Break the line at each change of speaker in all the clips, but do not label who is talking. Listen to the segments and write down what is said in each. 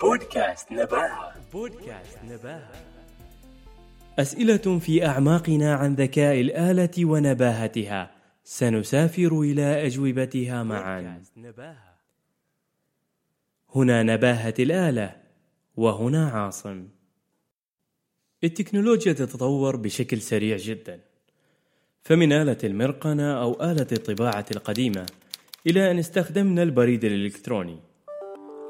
بودكاست نباهة. بودكاست نباهة. أسئلة في أعماقنا عن ذكاء الآلة ونباهتها. سنسافر إلى أجوبتها معا. هنا نباهة الآلة وهنا عاصم. التكنولوجيا تتطور بشكل سريع جدا. فمن آلة المرقنة أو آلة الطباعة القديمة إلى أن استخدمنا البريد الإلكتروني.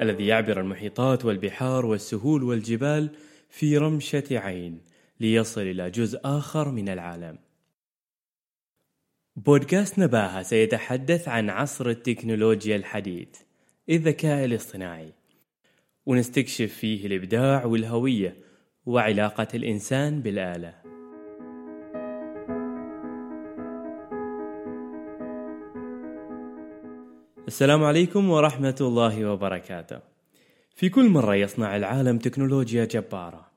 الذي يعبر المحيطات والبحار والسهول والجبال في رمشة عين ليصل إلى جزء آخر من العالم. بودكاست نباهة سيتحدث عن عصر التكنولوجيا الحديث الذكاء الاصطناعي ونستكشف فيه الإبداع والهوية وعلاقة الإنسان بالآلة. السلام عليكم ورحمة الله وبركاته. في كل مرة يصنع العالم تكنولوجيا جبارة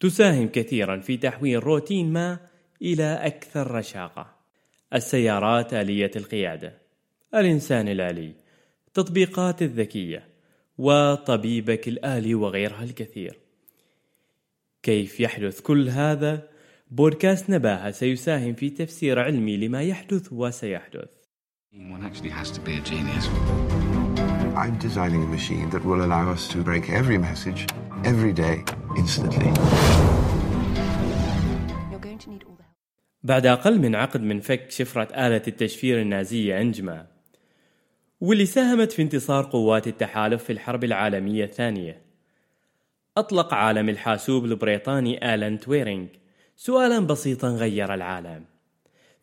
تساهم كثيرا في تحويل روتين ما إلى أكثر رشاقة. السيارات آلية القيادة، الإنسان الآلي، التطبيقات الذكية، وطبيبك الآلي وغيرها الكثير. كيف يحدث كل هذا؟ بودكاست نباهة سيساهم في تفسير علمي لما يحدث وسيحدث.
One actually has to be a genius. I'm designing a machine that will allow us to break every message, every day, instantly.
بعد أقل من عقد من فك شفرة آلة التشفير النازية أنجما واللي ساهمت في انتصار قوات التحالف في الحرب العالمية الثانية أطلق عالم الحاسوب البريطاني آلان تويرينغ سؤالا بسيطا غير العالم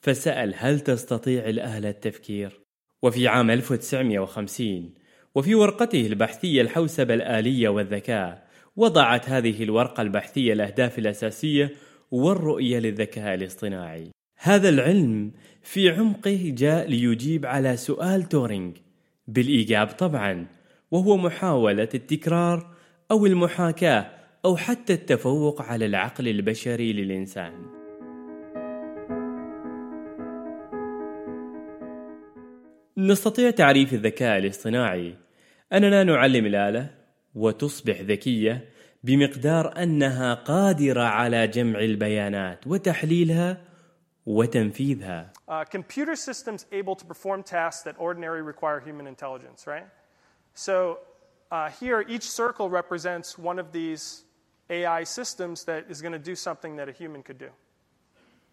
فسأل هل تستطيع الآلة التفكير؟ وفي عام 1950 وفي ورقته البحثية الحوسبة الآلية والذكاء وضعت هذه الورقة البحثية الأهداف الأساسية والرؤية للذكاء الاصطناعي. هذا العلم في عمقه جاء ليجيب على سؤال تورينغ. بالإيجاب طبعا وهو محاولة التكرار أو المحاكاة أو حتى التفوق على العقل البشري للإنسان. نستطيع تعريف الذكاء الاصطناعي أننا نعلم الآلة وتصبح ذكية بمقدار أنها قادرة على جمع البيانات وتحليلها وتنفيذها.
Uh, computer systems able to perform tasks that ordinarily require human intelligence, right? So uh, here, each circle represents one of these AI systems that is going to do something that a human could do.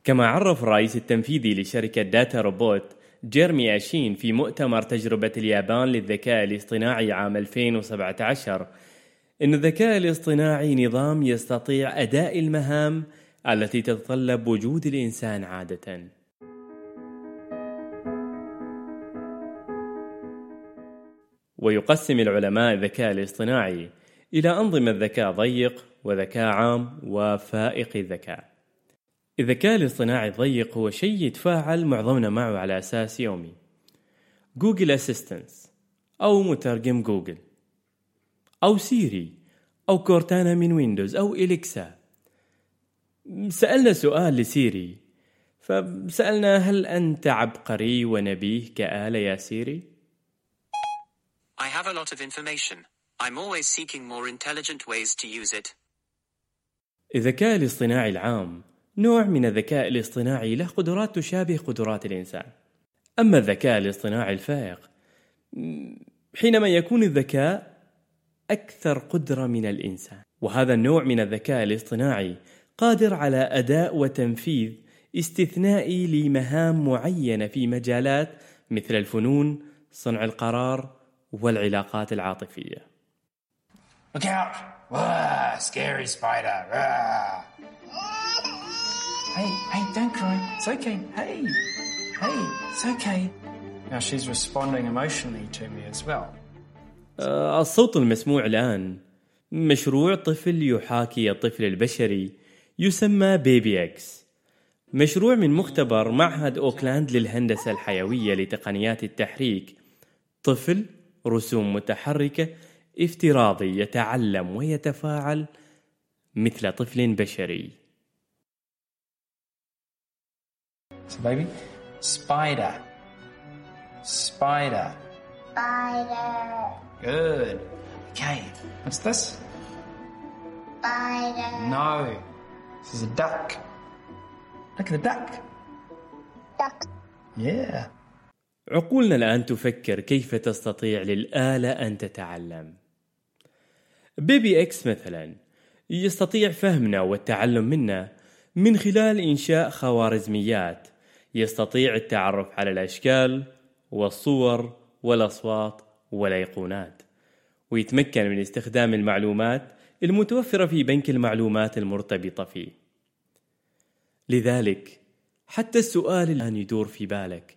كما عرف الرئيس التنفيذي لشركة داتا روبوت جيرمي أشين في مؤتمر تجربة اليابان للذكاء الاصطناعي عام 2017 أن الذكاء الاصطناعي نظام يستطيع أداء المهام التي تتطلب وجود الإنسان عادة. ويقسم العلماء الذكاء الاصطناعي إلى أنظمة ذكاء ضيق وذكاء عام وفائق الذكاء. الذكاء الاصطناعي الضيق هو شيء يتفاعل معظمنا معه على أساس يومي جوجل أسيستنس أو مترجم جوجل أو سيري أو كورتانا من ويندوز أو إليكسا سألنا سؤال لسيري فسألنا هل أنت عبقري ونبيه كآلة يا سيري؟
I have a lot of information. I'm always seeking more intelligent ways to use it.
الذكاء الاصطناعي العام نوع من الذكاء الاصطناعي له قدرات تشابه قدرات الإنسان أما الذكاء الاصطناعي الفائق حينما يكون الذكاء أكثر قدرة من الإنسان وهذا النوع من الذكاء الاصطناعي قادر على أداء وتنفيذ استثنائي لمهام معينة في مجالات مثل الفنون، صنع القرار، والعلاقات العاطفية.
Look out! Scary spider! Hey, hey, don't cry. It's okay. Hey, hey, it's okay. Now she's responding emotionally to me as well.
آه، الصوت المسموع الآن مشروع طفل يحاكي الطفل البشري يسمى Baby X مشروع من مختبر معهد أوكلاند للهندسة الحيوية لتقنيات التحريك طفل رسوم متحركة افتراضي يتعلم ويتفاعل مثل طفل بشري
So, baby, spider. Spider.
Spider.
Good. Okay, what's this?
Spider.
No. This is a duck. Look at the duck.
Duck.
Yeah.
عقولنا الآن تفكر كيف تستطيع للآلة أن تتعلم. بيبي إكس مثلا يستطيع فهمنا والتعلم منا من خلال إنشاء خوارزميات يستطيع التعرف على الأشكال والصور والأصوات والأيقونات ويتمكن من استخدام المعلومات المتوفرة في بنك المعلومات المرتبطة فيه. لذلك حتى السؤال الآن يدور في بالك.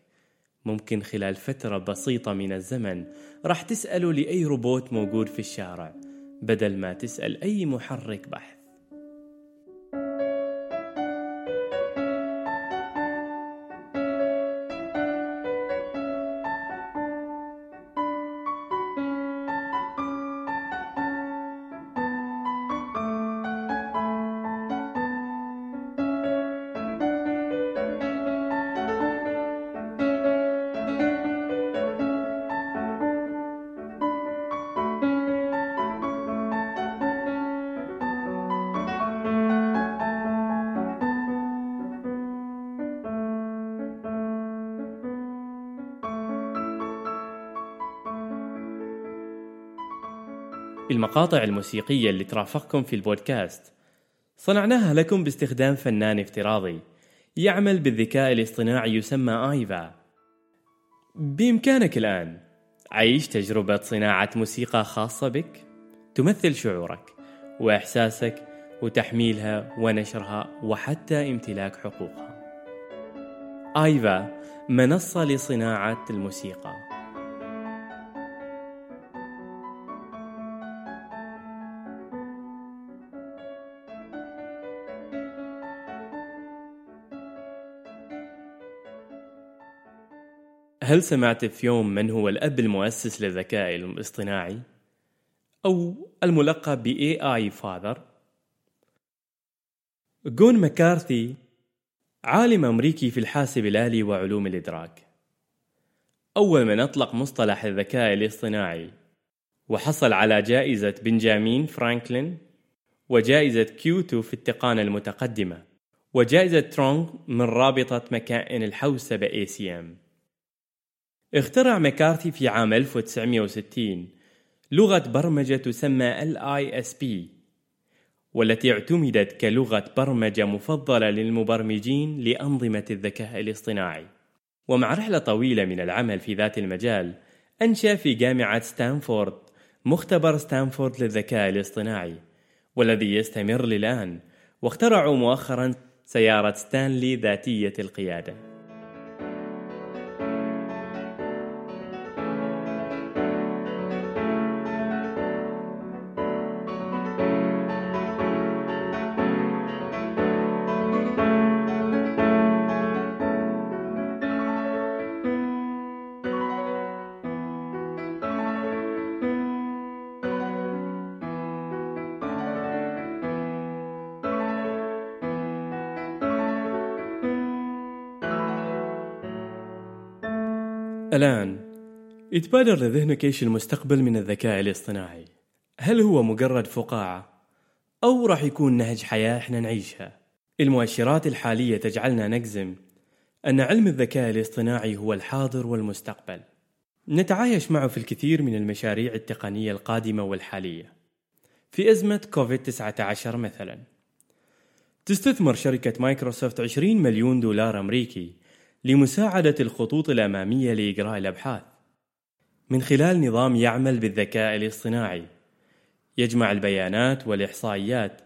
ممكن خلال فترة بسيطة من الزمن راح تسأله لأي روبوت موجود في الشارع بدل ما تسأل أي محرك بحث. المقاطع الموسيقية اللي ترافقكم في البودكاست. صنعناها لكم باستخدام فنان افتراضي يعمل بالذكاء الاصطناعي يسمى آيفا. بإمكانك الآن عيش تجربة صناعة موسيقى خاصة بك تمثل شعورك وإحساسك وتحميلها ونشرها وحتى امتلاك حقوقها. آيفا منصة لصناعة الموسيقى. هل سمعت في يوم من هو الأب المؤسس للذكاء الاصطناعي؟ أو الملقب ب AI Father؟ جون مكارثي عالم أمريكي في الحاسب الآلي وعلوم الإدراك أول من أطلق مصطلح الذكاء الاصطناعي وحصل على جائزة بنجامين فرانكلين وجائزة كيوتو في التقانة المتقدمة وجائزة ترونغ من رابطة مكائن الحوسبة ACM اخترع مكارثي في عام 1960 لغة برمجة تسمى LISP والتي اعتمدت كلغة برمجة مفضلة للمبرمجين لأنظمة الذكاء الاصطناعي. ومع رحلة طويلة من العمل في ذات المجال أنشأ في جامعة ستانفورد مختبر ستانفورد للذكاء الاصطناعي والذي يستمر للآن واخترعوا مؤخرا سيارة ستانلي ذاتية القيادة. الآن يتبادر لذهنك إيش المستقبل من الذكاء الاصطناعي. هل هو مجرد فقاعة؟ أو راح يكون نهج حياة إحنا نعيشها؟ المؤشرات الحالية تجعلنا نجزم أن علم الذكاء الاصطناعي هو الحاضر والمستقبل. نتعايش معه في الكثير من المشاريع التقنية القادمة والحالية. في أزمة كوفيد 19 مثلا تستثمر شركة مايكروسوفت 20 مليون دولار أمريكي لمساعدة الخطوط الأمامية لإجراء الأبحاث. من خلال نظام يعمل بالذكاء الاصطناعي يجمع البيانات والإحصائيات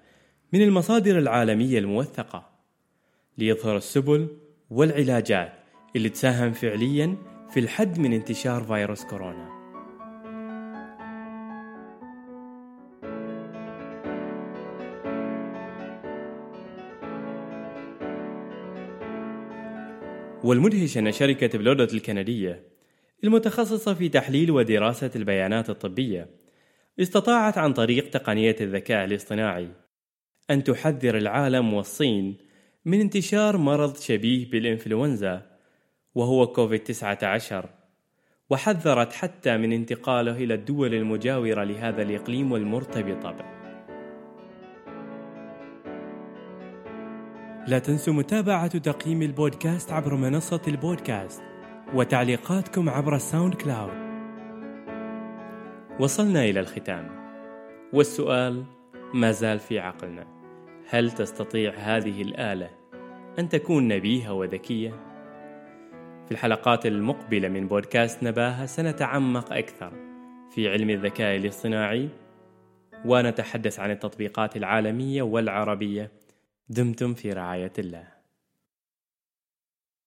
من المصادر العالمية الموثقة ليظهر السبل والعلاجات اللي تساهم فعليا في الحد من انتشار فيروس كورونا. والمدهش أن شركة بلودوت الكندية المتخصصة في تحليل ودراسة البيانات الطبية استطاعت عن طريق تقنية الذكاء الاصطناعي أن تحذر العالم والصين من انتشار مرض شبيه بالإنفلونزا وهو كوفيد 19 وحذرت حتى من انتقاله إلى الدول المجاورة لهذا الإقليم والمرتبطة به. لا تنسوا متابعة تقييم البودكاست عبر منصة البودكاست وتعليقاتكم عبر ال SoundCloud. وصلنا إلى الختام. والسؤال ما زال في عقلنا. هل تستطيع هذه الآلة أن تكون نبيهة وذكية؟ في الحلقات المقبلة من بودكاست نباهة سنتعمق أكثر في علم الذكاء الاصطناعي ونتحدث عن التطبيقات العالمية والعربية دمتم في رعاية الله.